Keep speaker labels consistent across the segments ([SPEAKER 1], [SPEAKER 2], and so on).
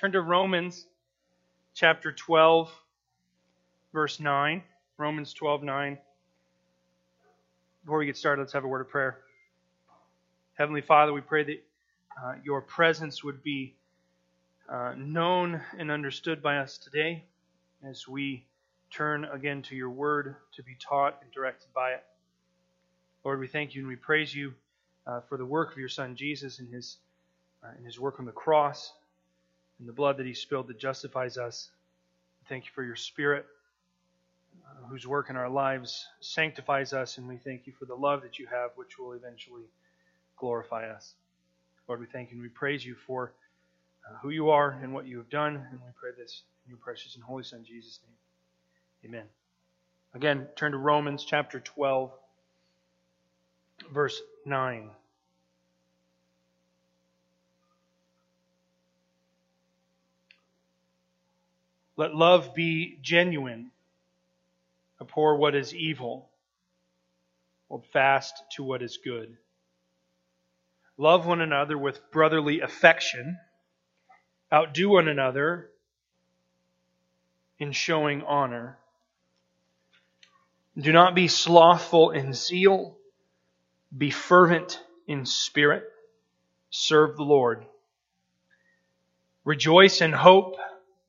[SPEAKER 1] turn to Romans chapter 12, verse 9. Romans 12, 9. Before we get started, let's have a word of prayer. Heavenly Father, we pray that uh, your presence would be uh, known and understood by us today as we turn again to your word to be taught and directed by it. Lord, we thank you and we praise you uh, for the work of your Son Jesus and his, uh, and his work on the cross and the blood that he spilled that justifies us. Thank you for your Spirit uh, whose work in our lives sanctifies us, and we thank you for the love that you have, which will eventually glorify us. Lord, we thank you and we praise you for uh, who you are and what you have done, and we pray this in your precious and holy Son, Jesus' name. Amen. Again, turn to Romans chapter 12, verse 9. Let love be genuine. Abhor what is evil. Hold fast to what is good. Love one another with brotherly affection. Outdo one another in showing honor. Do not be slothful in zeal. Be fervent in spirit. Serve the Lord. Rejoice in hope.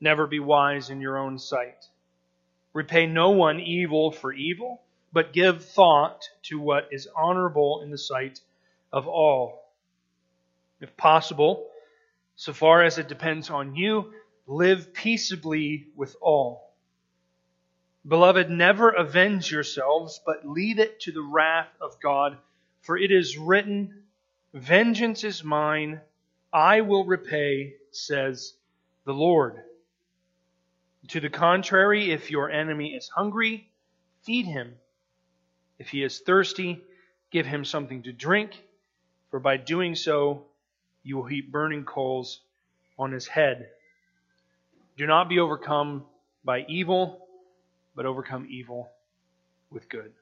[SPEAKER 1] Never be wise in your own sight. Repay no one evil for evil, but give thought to what is honorable in the sight of all. If possible, so far as it depends on you, live peaceably with all. Beloved, never avenge yourselves, but leave it to the wrath of God, for it is written, Vengeance is mine, I will repay, says the Lord. To the contrary, if your enemy is hungry, feed him. If he is thirsty, give him something to drink, for by doing so, you will heap burning coals on his head. Do not be overcome by evil, but overcome evil with good.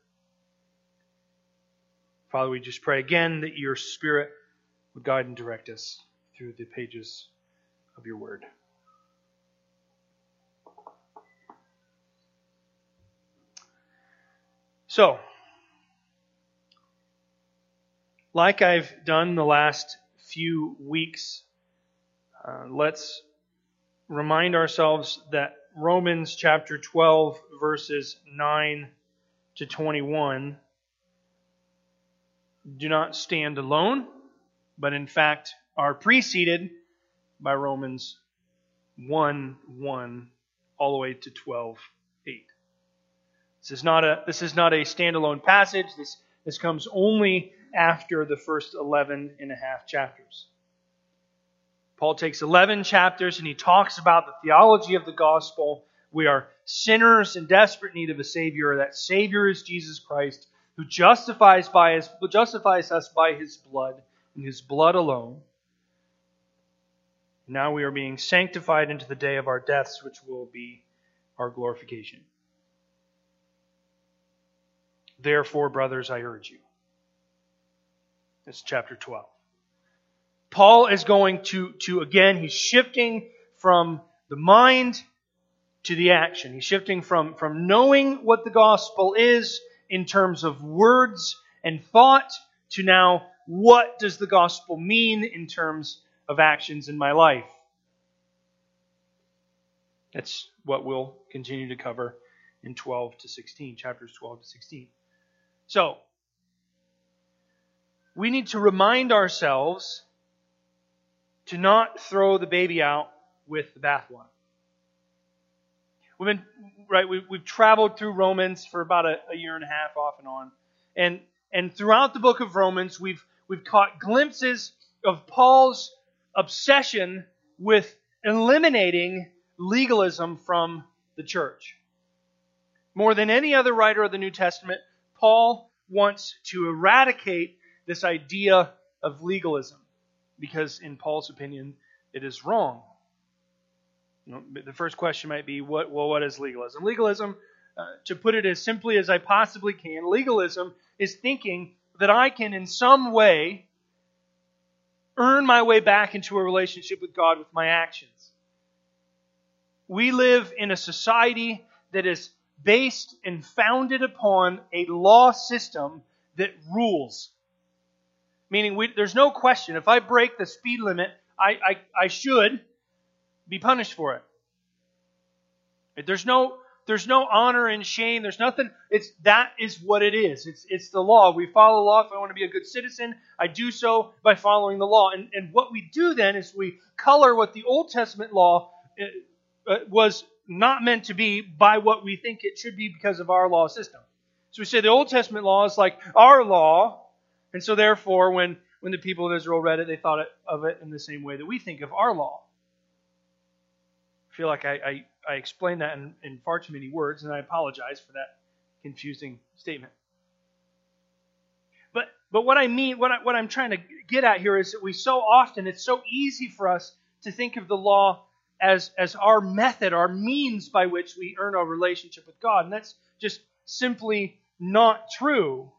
[SPEAKER 1] Father, we just pray again that your Spirit would guide and direct us through the pages of your word. So, like I've done the last few weeks, uh, let's remind ourselves that Romans chapter 12, verses 9 to 21 do not stand alone, but in fact are preceded by Romans 1 1 all the way to 12 8. This is not a this is not a standalone passage. This this comes only after the first 11 and a half chapters. Paul takes 11 chapters and he talks about the theology of the gospel. We are sinners in desperate need of a savior. That savior is Jesus Christ, who justifies by his justifies us by his blood and his blood alone. Now we are being sanctified into the day of our deaths, which will be our glorification. Therefore, brothers, I urge you. It's chapter 12. Paul is going to, to again, he's shifting from the mind to the action. He's shifting from, from knowing what the gospel is in terms of words and thought to now what does the gospel mean in terms of actions in my life. That's what we'll continue to cover in 12 to 16, chapters 12 to 16. So, we need to remind ourselves to not throw the baby out with the bathwater. We've been right. We've, we've traveled through Romans for about a, a year and a half, off and on, and and throughout the book of Romans, we've we've caught glimpses of Paul's obsession with eliminating legalism from the church. More than any other writer of the New Testament, Paul wants to eradicate this idea of legalism because, in Paul's opinion, it is wrong. You know, the first question might be, what, well, what is legalism? Legalism, uh, to put it as simply as I possibly can, legalism is thinking that I can, in some way, earn my way back into a relationship with God with my actions. We live in a society that is based and founded upon a law system that rules. Meaning, we, there's no question. If I break the speed limit, I, I, I should be punished for it. There's no there's no honor and shame. There's nothing. It's that is what it is. It's it's the law. We follow law. If I want to be a good citizen, I do so by following the law. And and what we do then is we color what the Old Testament law uh, uh, was not meant to be by what we think it should be because of our law system. So we say the Old Testament law is like our law, and so therefore, when when the people of Israel read it, they thought of it in the same way that we think of our law. I feel like I, I I explained that in, in far too many words, and I apologize for that confusing statement. But but what I mean, what I, what I'm trying to get at here is that we so often it's so easy for us to think of the law as as our method, our means by which we earn our relationship with God, and that's just simply not true.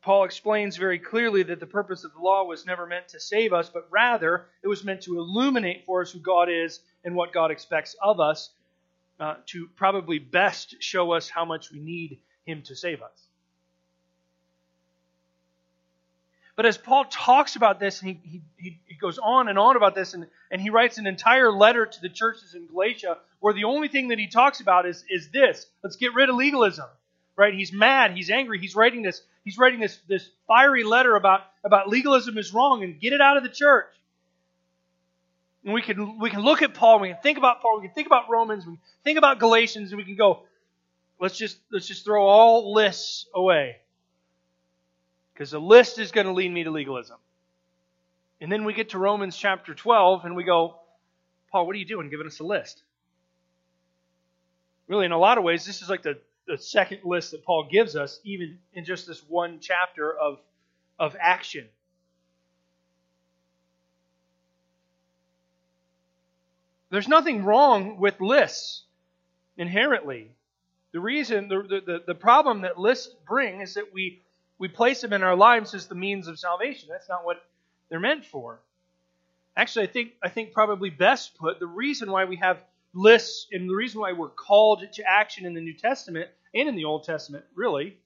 [SPEAKER 1] Paul explains very clearly that the purpose of the law was never meant to save us, but rather it was meant to illuminate for us who God is and what God expects of us, uh, to probably best show us how much we need Him to save us. But as Paul talks about this, he, he, he goes on and on about this, and, and he writes an entire letter to the churches in Galatia where the only thing that he talks about is, is this let's get rid of legalism. Right? He's mad, he's angry, he's writing this, he's writing this, this fiery letter about, about legalism is wrong and get it out of the church. And we can we can look at Paul, we can think about Paul, we can think about Romans, we can think about Galatians, and we can go, let's just let's just throw all lists away. Because the list is going to lead me to legalism. And then we get to Romans chapter 12 and we go, Paul, what are you doing giving us a list? Really, in a lot of ways, this is like the, the second list that Paul gives us, even in just this one chapter of, of action. There's nothing wrong with lists inherently. The reason, the, the, the problem that lists bring is that we, we place them in our lives as the means of salvation. That's not what they're meant for. Actually, I think, I think probably best put, the reason why we have lists and the reason why we're called to action in the New Testament and in the Old Testament, really,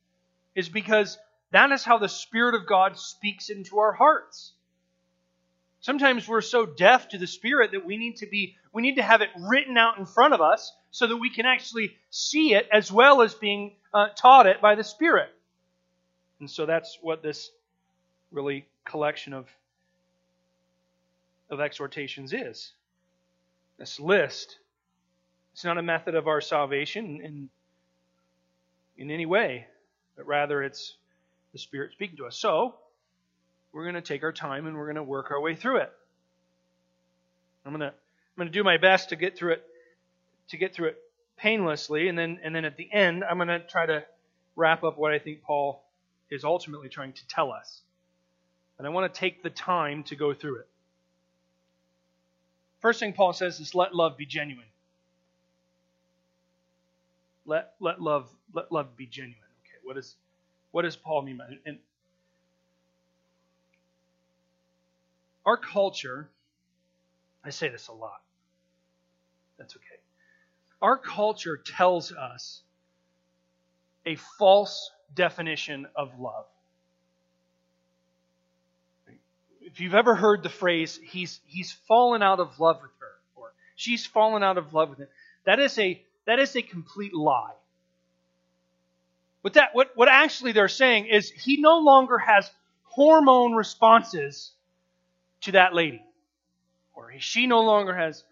[SPEAKER 1] is because that is how the Spirit of God speaks into our hearts. Sometimes we're so deaf to the Spirit that we need to be we need to have it written out in front of us so that we can actually see it as well as being uh, taught it by the Spirit. And so that's what this really collection of of exhortations is. This list. It's not a method of our salvation in, in any way, but rather it's the Spirit speaking to us. So, we're going to take our time and we're going to work our way through it. I'm going to I'm going to do my best to get through it to get through it painlessly and then and then at the end I'm going to try to wrap up what I think Paul is ultimately trying to tell us. And I want to take the time to go through it. First thing Paul says is let love be genuine. Let let love let love be genuine. Okay, what is what does Paul mean by it? And Our culture, I say this a lot. That's okay. Our culture tells us a false definition of love. If you've ever heard the phrase, he's, he's fallen out of love with her, or she's fallen out of love with him, that is a, that is a complete lie. What, that, what, what actually they're saying is he no longer has hormone responses to that lady. Or she no longer has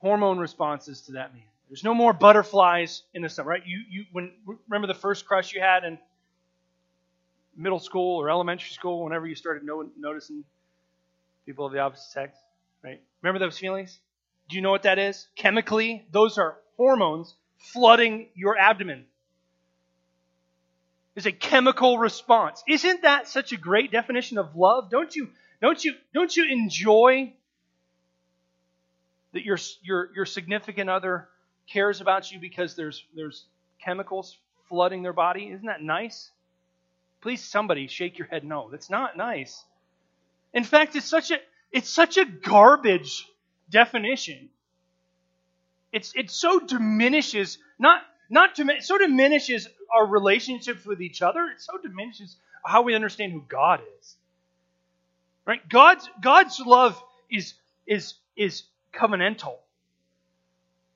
[SPEAKER 1] hormone responses to that man. There's no more butterflies in the summer, right? You, you when remember the first crush you had in middle school or elementary school, whenever you started noticing people of the opposite sex, right? Remember those feelings? Do you know what that is? Chemically, those are hormones flooding your abdomen. It's a chemical response. Isn't that such a great definition of love? Don't you don't you don't you enjoy that your your your significant other cares about you because there's there's chemicals flooding their body? Isn't that nice? Please somebody shake your head no. That's not nice. In fact, it's such a it's such a garbage definition. It's it so diminishes not not to so diminishes our relationships with each other. It so diminishes how we understand who God is. Right? God's God's love is is is covenantal.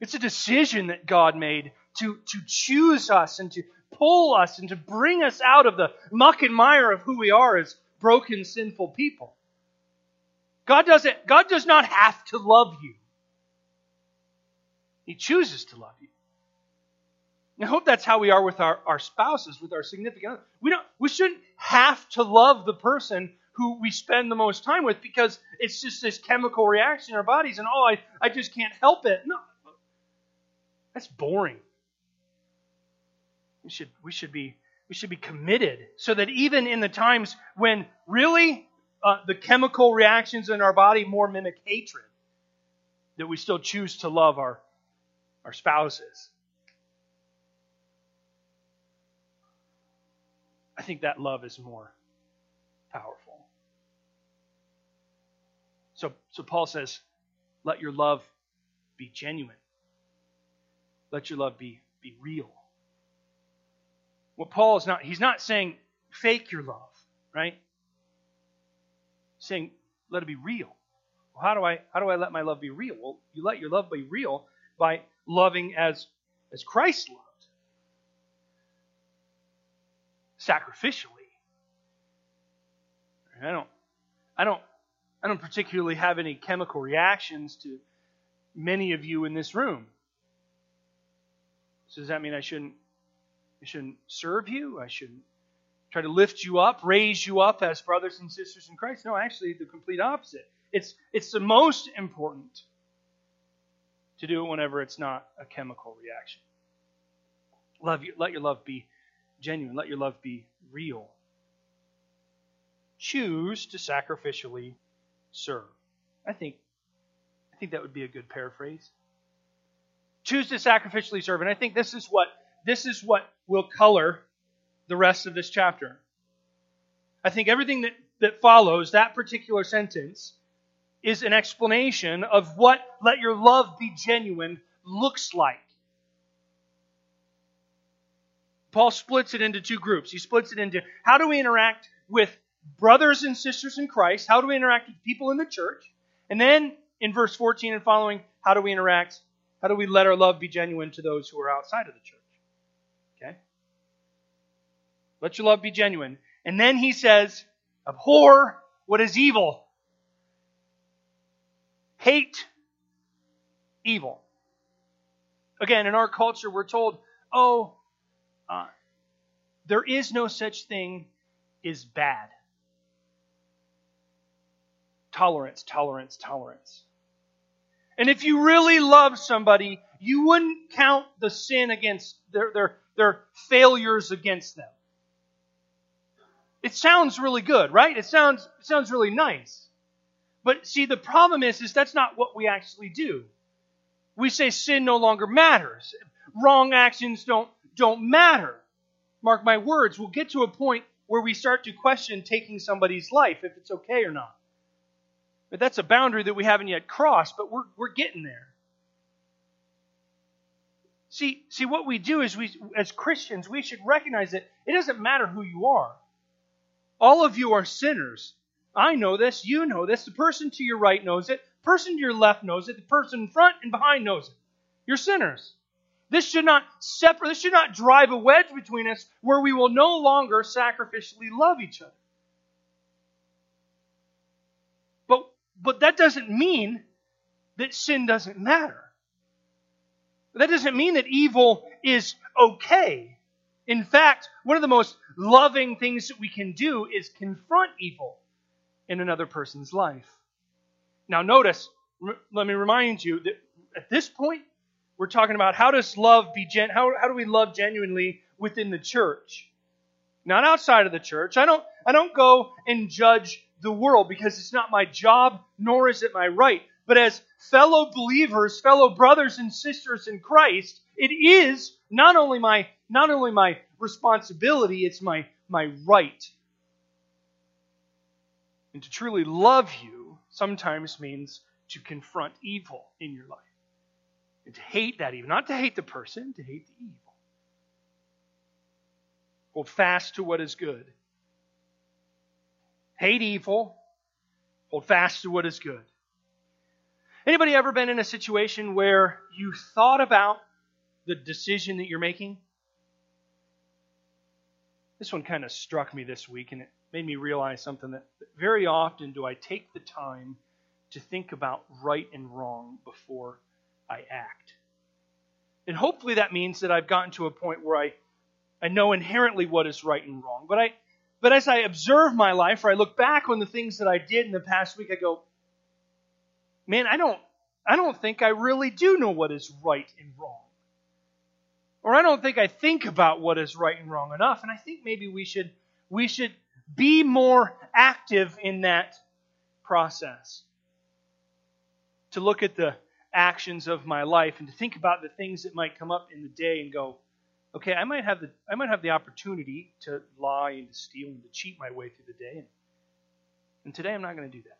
[SPEAKER 1] It's a decision that God made to, to choose us and to pull us and to bring us out of the muck and mire of who we are as broken, sinful people. God doesn't, God does not have to love you. He chooses to love you. I hope that's how we are with our, our spouses, with our significant other. We don't we shouldn't have to love the person who we spend the most time with because it's just this chemical reaction in our bodies and oh I, I just can't help it. No. That's boring. We should we should be we should be committed so that even in the times when really uh, the chemical reactions in our body more mimic hatred, that we still choose to love our, our spouses. I think that love is more powerful. So, so Paul says, let your love be genuine. Let your love be, be real. What Paul is not, he's not saying fake your love, right? saying, let it be real. Well, how do I how do I let my love be real? Well, you let your love be real by loving as as Christ loved. Sacrificially. I don't I don't I don't particularly have any chemical reactions to many of you in this room. So does that mean I shouldn't I shouldn't serve you? I shouldn't try to lift you up, raise you up as brothers and sisters in Christ. No, actually, the complete opposite. It's, it's the most important to do it whenever it's not a chemical reaction. Love you, let your love be genuine. Let your love be real. Choose to sacrificially serve. I think, I think that would be a good paraphrase. Choose to sacrificially serve, and I think this is what this is what will color the rest of this chapter. I think everything that, that follows that particular sentence is an explanation of what let your love be genuine looks like. Paul splits it into two groups. He splits it into how do we interact with brothers and sisters in Christ? How do we interact with people in the church? And then in verse 14 and following, how do we interact? How do we let our love be genuine to those who are outside of the church? Okay? Let your love be genuine. And then he says, abhor what is evil. Hate evil. Again, in our culture, we're told, oh, uh, there is no such thing as bad. Tolerance, tolerance, tolerance. And if you really love somebody, you wouldn't count the sin against their, their, their failures against them. It sounds really good, right? It sounds it sounds really nice. But see, the problem is, is that's not what we actually do. We say sin no longer matters. Wrong actions don't don't matter. Mark my words, we'll get to a point where we start to question taking somebody's life if it's okay or not. But that's a boundary that we haven't yet crossed, but we're, we're getting there. See, see, what we do is we, as Christians, we should recognize that it doesn't matter who you are. All of you are sinners. I know this. You know this. The person to your right knows it. The person to your left knows it. The person in front and behind knows it. You're sinners. This should not separate. This should not drive a wedge between us where we will no longer sacrificially love each other. But that doesn't mean that sin doesn't matter. That doesn't mean that evil is okay. In fact, one of the most loving things that we can do is confront evil in another person's life. Now, notice, re- let me remind you that at this point, we're talking about how does love be gen- how, how do we love genuinely within the church, not outside of the church. I don't I don't go and judge the world because it's not my job, nor is it my right. But as fellow believers, fellow brothers and sisters in Christ, it is not only my not only my responsibility, it's my my right. And to truly love you sometimes means to confront evil in your life. And to hate that evil. Not to hate the person, to hate the evil. Hold fast to what is good. Hate evil. Hold fast to what is good. Anybody ever been in a situation where you thought about the decision that you're making? This one kind of struck me this week, and it made me realize something that very often do I take the time to think about right and wrong before I act. And hopefully that means that I've gotten to a point where I, I know inherently what is right and wrong. But I but as I observe my life or I look back on the things that I did in the past week, I go, man, I don't I don't think I really do know what is right and wrong. Or I don't think I think about what is right and wrong enough. And I think maybe we should we should be more active in that process. To look at the actions of my life and to think about the things that might come up in the day and go, okay, I might have the I might have the opportunity to lie and to steal and to cheat my way through the day. And, and today I'm not going to do that.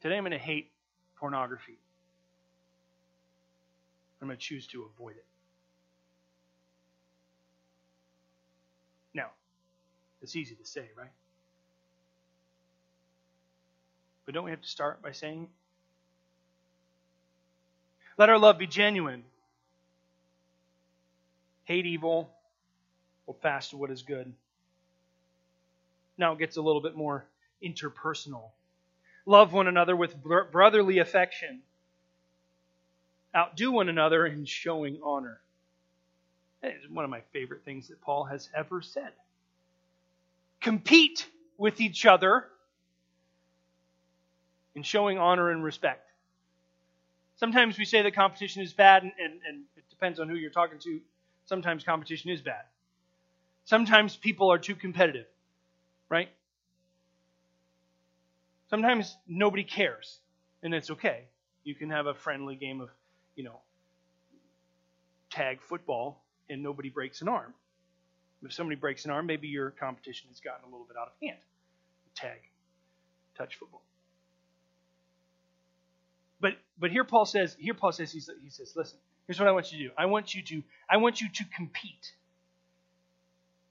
[SPEAKER 1] Today I'm going to hate pornography. I'm going to choose to avoid it. Now, it's easy to say, right? But don't we have to start by saying, let our love be genuine. Hate evil, hold fast to what is good. Now it gets a little bit more interpersonal. Love one another with brotherly affection. Outdo one another in showing honor. That is one of my favorite things that Paul has ever said. Compete with each other in showing honor and respect. Sometimes we say that competition is bad, and, and, and it depends on who you're talking to. Sometimes competition is bad. Sometimes people are too competitive, right? Sometimes nobody cares, and it's okay. You can have a friendly game of, you know, tag football, and nobody breaks an arm. If somebody breaks an arm, maybe your competition has gotten a little bit out of hand. Tag, touch football. But here Paul says here Paul says he says listen here's what I want you to do. I want you to I want you to compete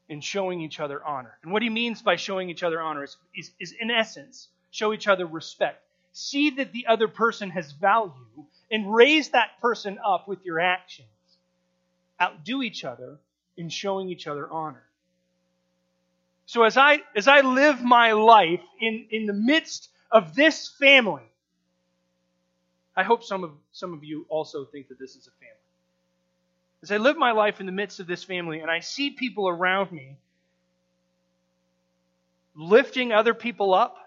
[SPEAKER 1] in showing each other honor. And what he means by showing each other honor is, is, is in essence show each other respect. See that the other person has value and raise that person up with your actions. Outdo each other in showing each other honor. So as I as I live my life in in the midst of this family I hope some of, some of you also think that this is a family. As I live my life in the midst of this family and I see people around me lifting other people up,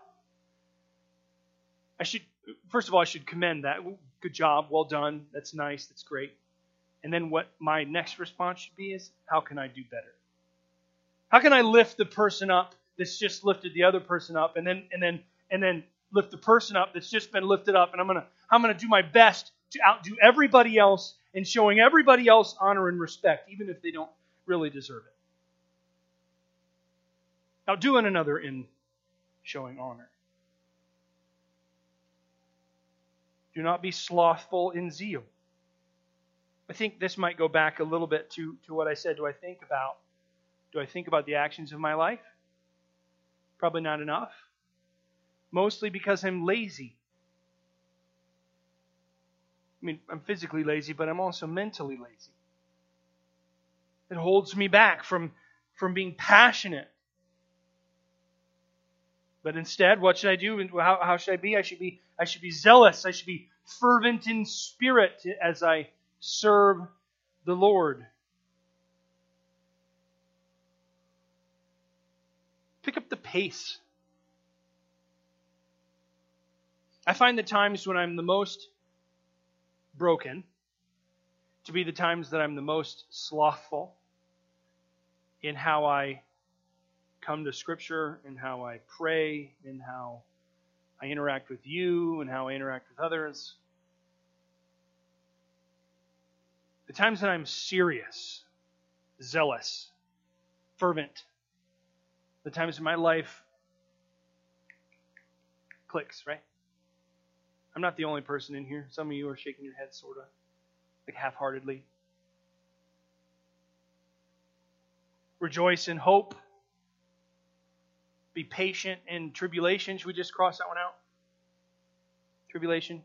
[SPEAKER 1] I should, first of all, I should commend that. Good job, well done, that's nice, that's great. And then what my next response should be is, how can I do better? How can I lift the person up that's just lifted the other person up and then and then and then lift the person up that's just been lifted up and I'm to I'm to do my best to outdo everybody else in showing everybody else honor and respect, even if they don't really deserve it. Outdo one another in showing honor. Do not be slothful in zeal. I think this might go back a little bit to, to what I said. Do I think about do I think about the actions of my life? Probably not enough. Mostly because I'm lazy. I mean, I'm physically lazy, but I'm also mentally lazy. It holds me back from, from being passionate. But instead, what should I do? How, how should I be? I should be I should be zealous. I should be fervent in spirit as I serve the Lord. Pick up the pace. I find the times when I'm the most broken to be the times that I'm the most slothful in how I come to Scripture, and how I pray, and how I interact with you, and how I interact with others. The times that I'm serious, zealous, fervent, the times in my life clicks, right? I'm not the only person in here. Some of you are shaking your head, sort of, like half heartedly. Rejoice in hope. Be patient in tribulation. Should we just cross that one out? Tribulation.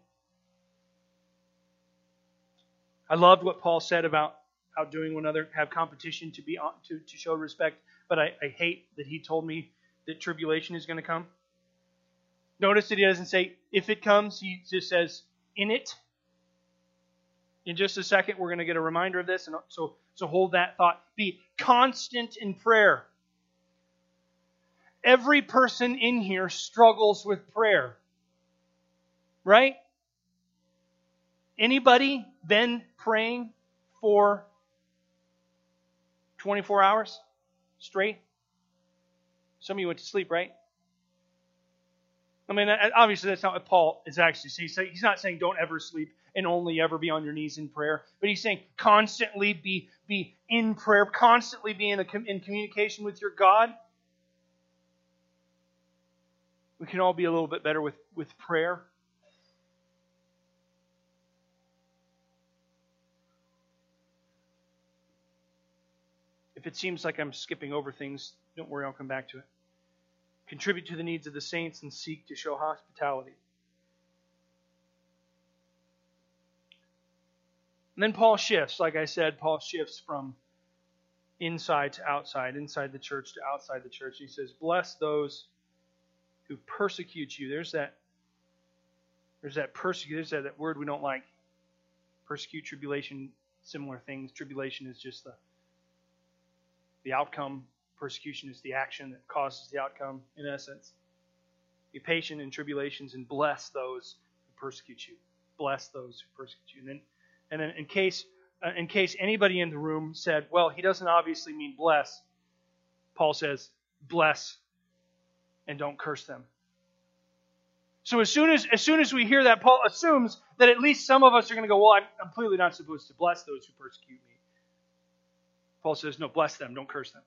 [SPEAKER 1] I loved what Paul said about outdoing one another, have competition to be to, to show respect, but I, I hate that he told me that tribulation is going to come. Notice that he doesn't say if it comes, he just says in it. In just a second, we're going to get a reminder of this, and so so hold that thought. Be constant in prayer. Every person in here struggles with prayer, right? Anybody been praying for 24 hours straight? Some of you went to sleep, right? I mean, obviously, that's not what Paul is actually saying. He's not saying don't ever sleep and only ever be on your knees in prayer, but he's saying constantly be, be in prayer, constantly be in, a, in communication with your God. We can all be a little bit better with, with prayer. If it seems like I'm skipping over things, don't worry, I'll come back to it contribute to the needs of the saints, and seek to show hospitality. And then Paul shifts, like I said, Paul shifts from inside to outside, inside the church to outside the church. He says, Bless those who persecute you. There's that there's that persecute there's that, that word we don't like. Persecute, tribulation, similar things. Tribulation is just the the outcome Persecution is the action that causes the outcome, in essence. Be patient in tribulations and bless those who persecute you. Bless those who persecute you. And then, and then in case uh, in case anybody in the room said, "Well, he doesn't obviously mean bless," Paul says, "Bless and don't curse them." So as soon as as soon as we hear that, Paul assumes that at least some of us are going to go, "Well, I'm, I'm clearly not supposed to bless those who persecute me." Paul says, "No, bless them, don't curse them."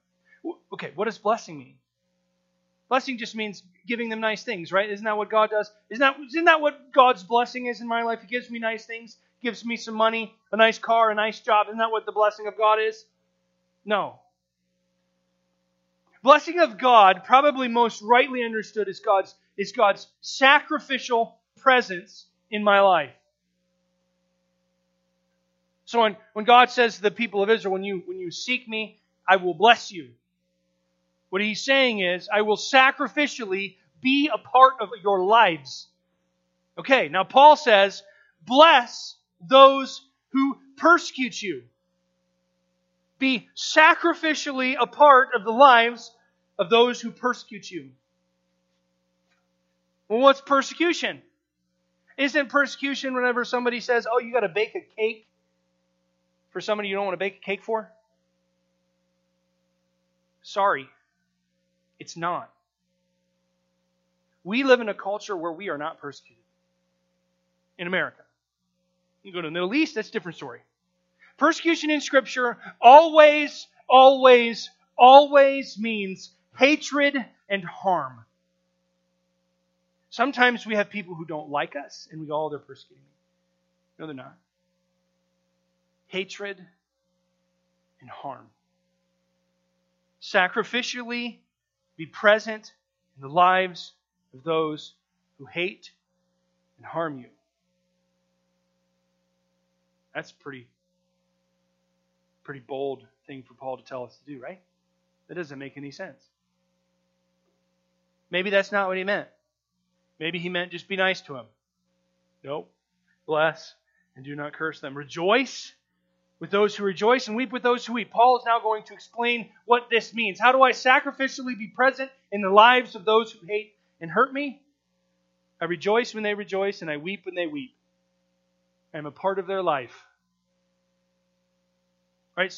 [SPEAKER 1] Okay, what does blessing mean? Blessing just means giving them nice things, right? Isn't that what God does? Isn't that, isn't that what God's blessing is in my life? He gives me nice things, gives me some money, a nice car, a nice job. Isn't that what the blessing of God is? No. Blessing of God, probably most rightly understood, is God's, is God's sacrificial presence in my life. So when, when God says to the people of Israel, when you, when you seek me, I will bless you. What he's saying is, I will sacrificially be a part of your lives. Okay, now Paul says, bless those who persecute you. Be sacrificially a part of the lives of those who persecute you. Well, what's persecution? Isn't persecution whenever somebody says, oh, you got to bake a cake for somebody you don't want to bake a cake for? Sorry. It's not. We live in a culture where we are not persecuted. In America. You go to the Middle East, that's a different story. Persecution in Scripture always, always, always means hatred and harm. Sometimes we have people who don't like us and we go, oh, they're persecuting me. No, they're not. Hatred and harm. Sacrificially be present in the lives of those who hate and harm you. That's pretty pretty bold thing for Paul to tell us to do, right? That doesn't make any sense. Maybe that's not what he meant. Maybe he meant just be nice to him. Nope. Bless and do not curse them. Rejoice with those who rejoice and weep with those who weep. Paul is now going to explain what this means. How do I sacrificially be present in the lives of those who hate and hurt me? I rejoice when they rejoice, and I weep when they weep. I am a part of their life. Right?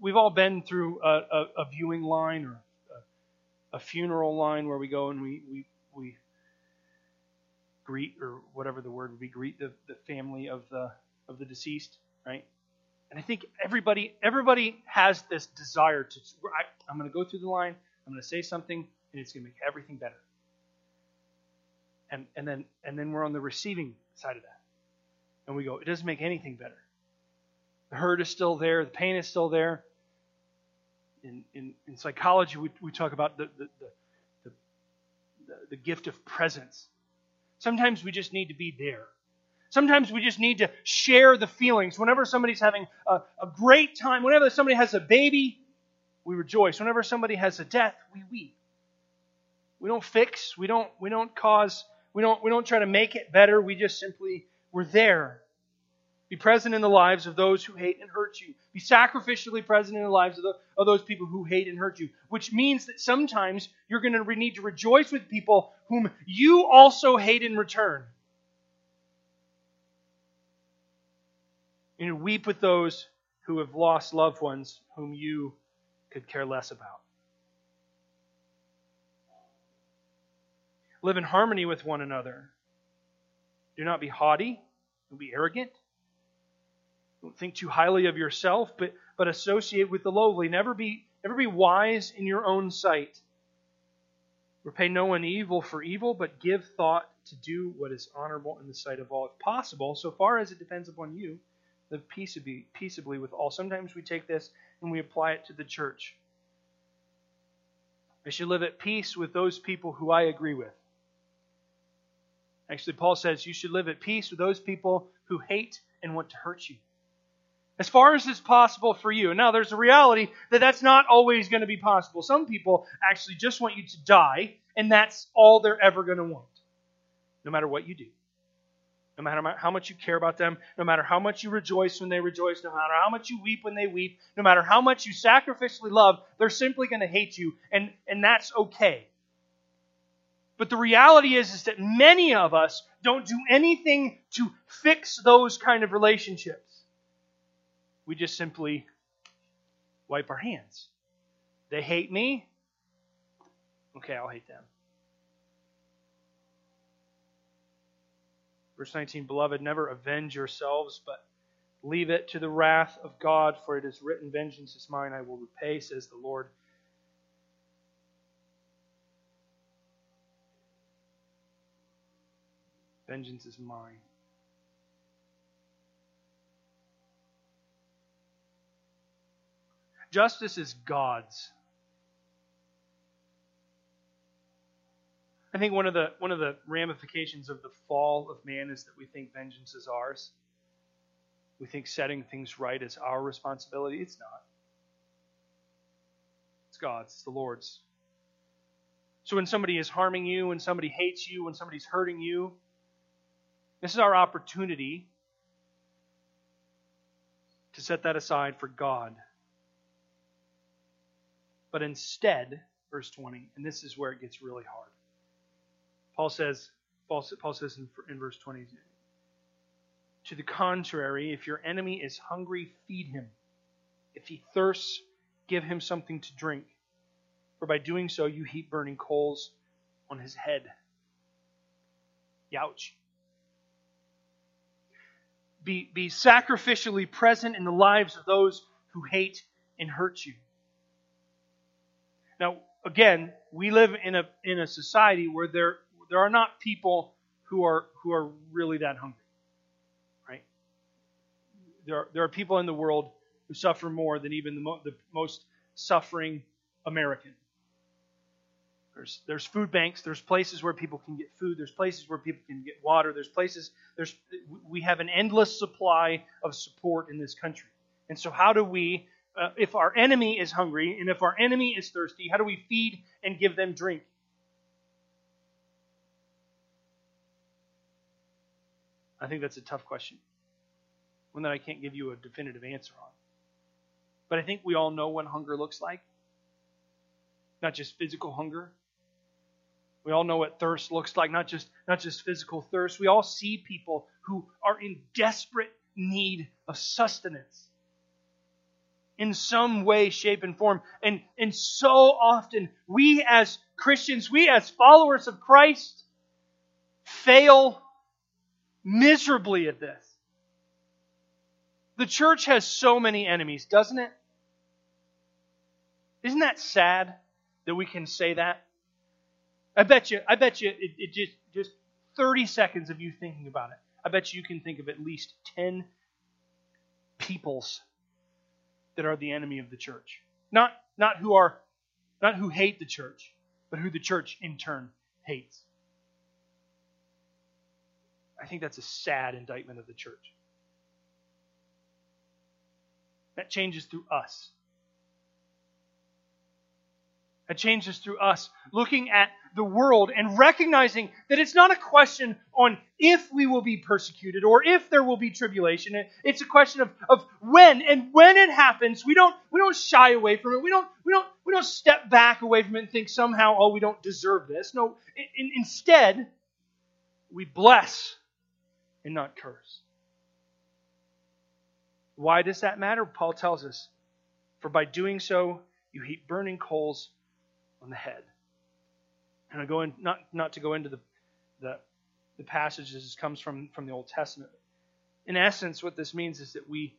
[SPEAKER 1] We've all been through a, a, a viewing line or a, a, funeral line where we go and we, we, we greet, or whatever the word would be, greet the, the family of the, of the deceased, right? And I think everybody everybody has this desire to. I, I'm going to go through the line. I'm going to say something, and it's going to make everything better. And and then and then we're on the receiving side of that, and we go. It doesn't make anything better. The hurt is still there. The pain is still there. In in, in psychology, we, we talk about the the, the the the gift of presence. Sometimes we just need to be there. Sometimes we just need to share the feelings. Whenever somebody's having a, a great time, whenever somebody has a baby, we rejoice. Whenever somebody has a death, we weep. We don't fix, we don't we don't cause, we don't we don't try to make it better. We just simply we're there. Be present in the lives of those who hate and hurt you. Be sacrificially present in the lives of, the, of those people who hate and hurt you. Which means that sometimes you're going to need to rejoice with people whom you also hate in return. You weep with those who have lost loved ones whom you could care less about. Live in harmony with one another. Do not be haughty. Don't be arrogant. Don't think too highly of yourself, but, but associate with the lowly. Never be, never be wise in your own sight. Repay no one evil for evil, but give thought to do what is honorable in the sight of all, if possible, so far as it depends upon you live peaceably, peaceably with all. Sometimes we take this and we apply it to the church. I should live at peace with those people who I agree with. Actually, Paul says you should live at peace with those people who hate and want to hurt you. As far as it's possible for you. Now, there's a reality that that's not always going to be possible. Some people actually just want you to die, and that's all they're ever going to want, no matter what you do no matter how much you care about them, no matter how much you rejoice when they rejoice, no matter how much you weep when they weep, no matter how much you sacrificially love, they're simply going to hate you, and, and that's okay. But the reality is, is that many of us don't do anything to fix those kind of relationships. We just simply wipe our hands. They hate me. Okay, I'll hate them. Verse 19, Beloved, never avenge yourselves, but leave it to the wrath of God, for it is written, Vengeance is mine, I will repay, says the Lord. Vengeance is mine. Justice is God's. I think one of the one of the ramifications of the fall of man is that we think vengeance is ours. We think setting things right is our responsibility. It's not. It's God's, it's the Lord's. So when somebody is harming you, when somebody hates you, when somebody's hurting you, this is our opportunity to set that aside for God. But instead, verse 20, and this is where it gets really hard. Paul says, Paul, says in, in verse 20, to the contrary, if your enemy is hungry, feed him. If he thirsts, give him something to drink. For by doing so, you heap burning coals on his head. Youch. Be, be sacrificially present in the lives of those who hate and hurt you. Now, again, we live in a, in a society where there there are not people who are who are really that hungry. Right? There are, there are people in the world who suffer more than even the, mo- the most suffering American. There's, there's food banks. There's places where people can get food. There's places where people can get water. There's places. There's we have an endless supply of support in this country. And so, how do we, uh, if our enemy is hungry and if our enemy is thirsty, how do we feed and give them drink? I think that's a tough question. One that I can't give you a definitive answer on. But I think we all know what hunger looks like. Not just physical hunger. We all know what thirst looks like, not just, not just physical thirst. We all see people who are in desperate need of sustenance in some way, shape, and form. And, and so often, we as Christians, we as followers of Christ, fail miserably at this. The church has so many enemies, doesn't it? Isn't that sad that we can say that? I bet you, I bet you, it, it just, just 30 seconds of you thinking about it. I bet you can think of at least 10 peoples that are the enemy of the church. Not, not who are, not who hate the church, but who the church in turn hates. I think that's a sad indictment of the church. That changes through us. That changes through us looking at the world and recognizing that it's not a question on if we will be persecuted or if there will be tribulation. It's a question of, of when. And when it happens, we don't we don't shy away from it. We don't we don't we don't step back away from it and think somehow, oh, we don't deserve this. No, in, instead, we bless and not curse. Why does that matter? Paul tells us, For by doing so, you heap burning coals on the head. And I go in, not, not to go into the, the, the passages, comes from, from the Old Testament. In essence, what this means is that we,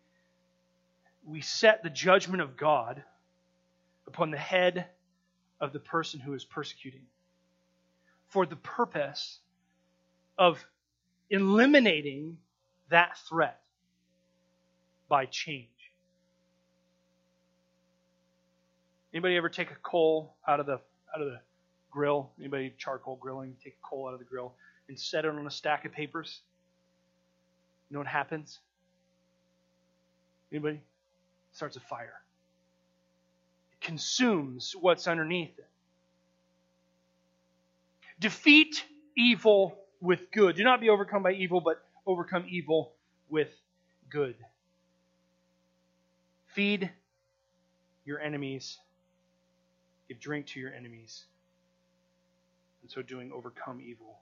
[SPEAKER 1] we set the judgment of God upon the head of the person who is persecuting for the purpose of eliminating that threat by change. Anybody ever take a coal out of the out of the grill? Anybody charcoal grilling? Take a coal out of the grill and set it on a stack of papers. You know what happens? Anybody? Starts a fire. It consumes what's underneath it. Defeat evil with good. Do not be overcome by evil, but overcome evil with good. Feed your enemies. Give drink to your enemies. And so doing, overcome evil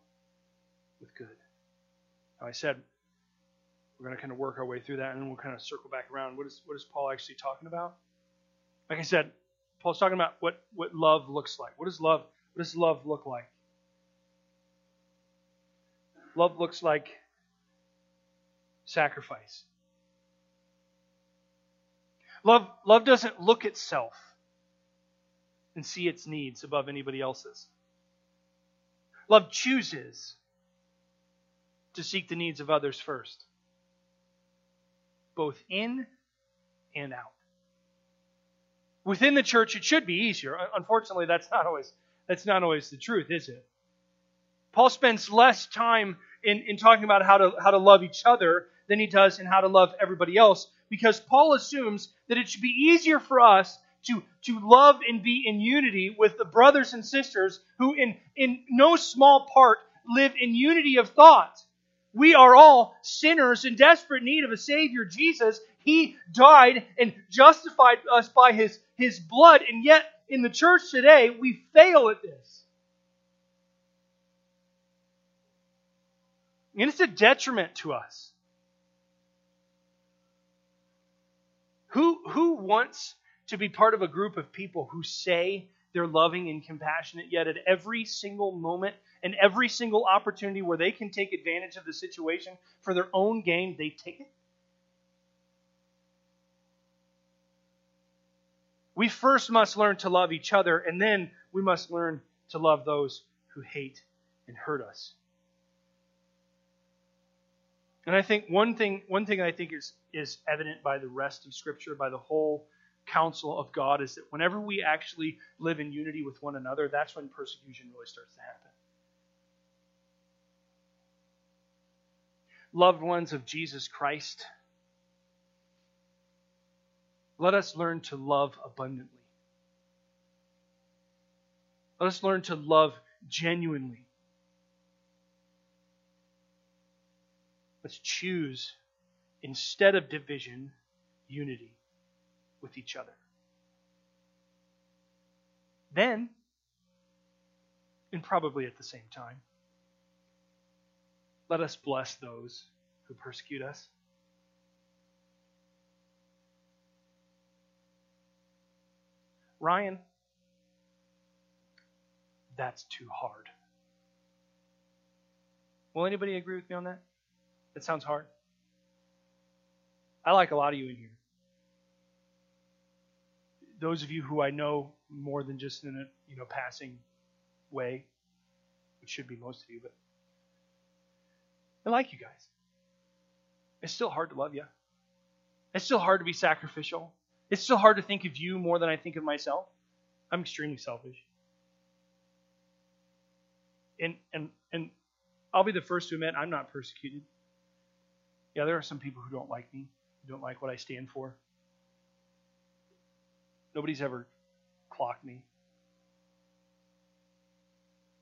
[SPEAKER 1] with good. Now, I said we're going to kind of work our way through that and then we'll kind of circle back around. What is, what is Paul actually talking about? Like I said, Paul's talking about what, what love looks like. What does love, what does love look like? Love looks like sacrifice. Love, love doesn't look itself and see its needs above anybody else's. Love chooses to seek the needs of others first, both in and out. Within the church, it should be easier. Unfortunately, that's not always that's not always the truth, is it? Paul spends less time in, in talking about how to how to love each other than he does in how to love everybody else because Paul assumes that it should be easier for us to, to love and be in unity with the brothers and sisters who, in, in no small part, live in unity of thought. We are all sinners in desperate need of a Savior, Jesus. He died and justified us by his, his blood, and yet in the church today, we fail at this. And it's a detriment to us. Who, who wants to be part of a group of people who say they're loving and compassionate, yet at every single moment and every single opportunity where they can take advantage of the situation for their own gain, they take it? We first must learn to love each other, and then we must learn to love those who hate and hurt us. And I think one thing one thing I think is is evident by the rest of Scripture, by the whole counsel of God, is that whenever we actually live in unity with one another, that's when persecution really starts to happen. Loved ones of Jesus Christ, let us learn to love abundantly. Let us learn to love genuinely. Let's choose, instead of division, unity with each other. Then, and probably at the same time. Let us bless those who persecute us. Ryan, that's too hard. Will anybody agree with me on that? That sounds hard. I like a lot of you in here. Those of you who I know more than just in a you know passing way, which should be most of you, but I like you guys. It's still hard to love you. It's still hard to be sacrificial. It's still hard to think of you more than I think of myself. I'm extremely selfish. And and and I'll be the first to admit I'm not persecuted. Yeah, there are some people who don't like me, who don't like what I stand for. Nobody's ever clocked me.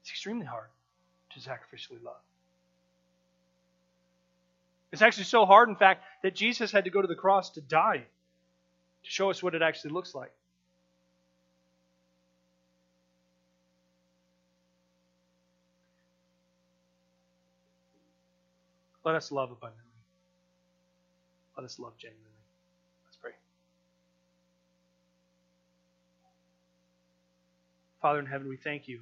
[SPEAKER 1] It's extremely hard to sacrificially love. It's actually so hard, in fact, that Jesus had to go to the cross to die to show us what it actually looks like. Let us love abundantly. Let us love genuinely. Let's pray. Father in heaven, we thank you.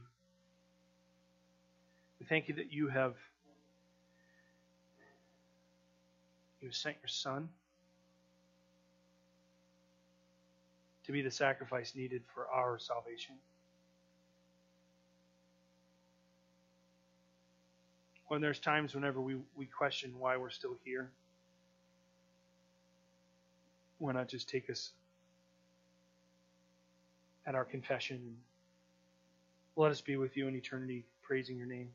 [SPEAKER 1] We thank you that you have you have sent your son to be the sacrifice needed for our salvation. When there's times whenever we, we question why we're still here, why not just take us at our confession and let us be with you in eternity, praising your name.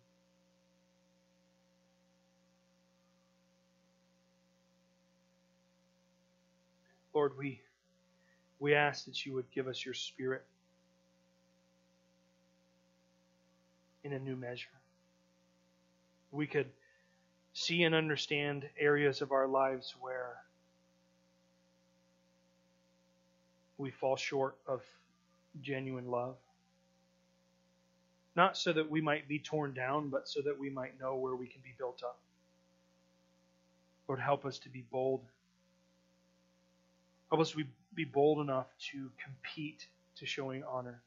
[SPEAKER 1] Lord, we we ask that you would give us your spirit in a new measure. We could see and understand areas of our lives where we fall short of genuine love. Not so that we might be torn down, but so that we might know where we can be built up. Lord, help us to be bold. Help us be bold enough to compete to showing honor,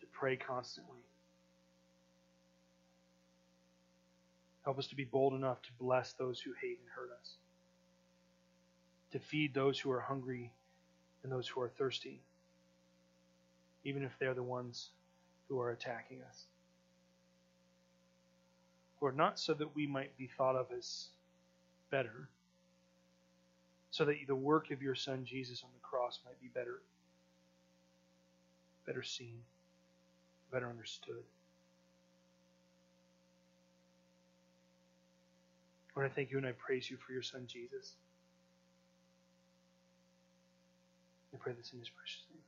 [SPEAKER 1] to pray constantly. Help us to be bold enough to bless those who hate and hurt us, to feed those who are hungry and those who are thirsty, even if they're the ones who are attacking us. Lord, not so that we might be thought of as better so that the work of your son Jesus on the cross might be better better seen, better understood. Lord, I thank you and I praise you for your son Jesus. I pray this in his precious name.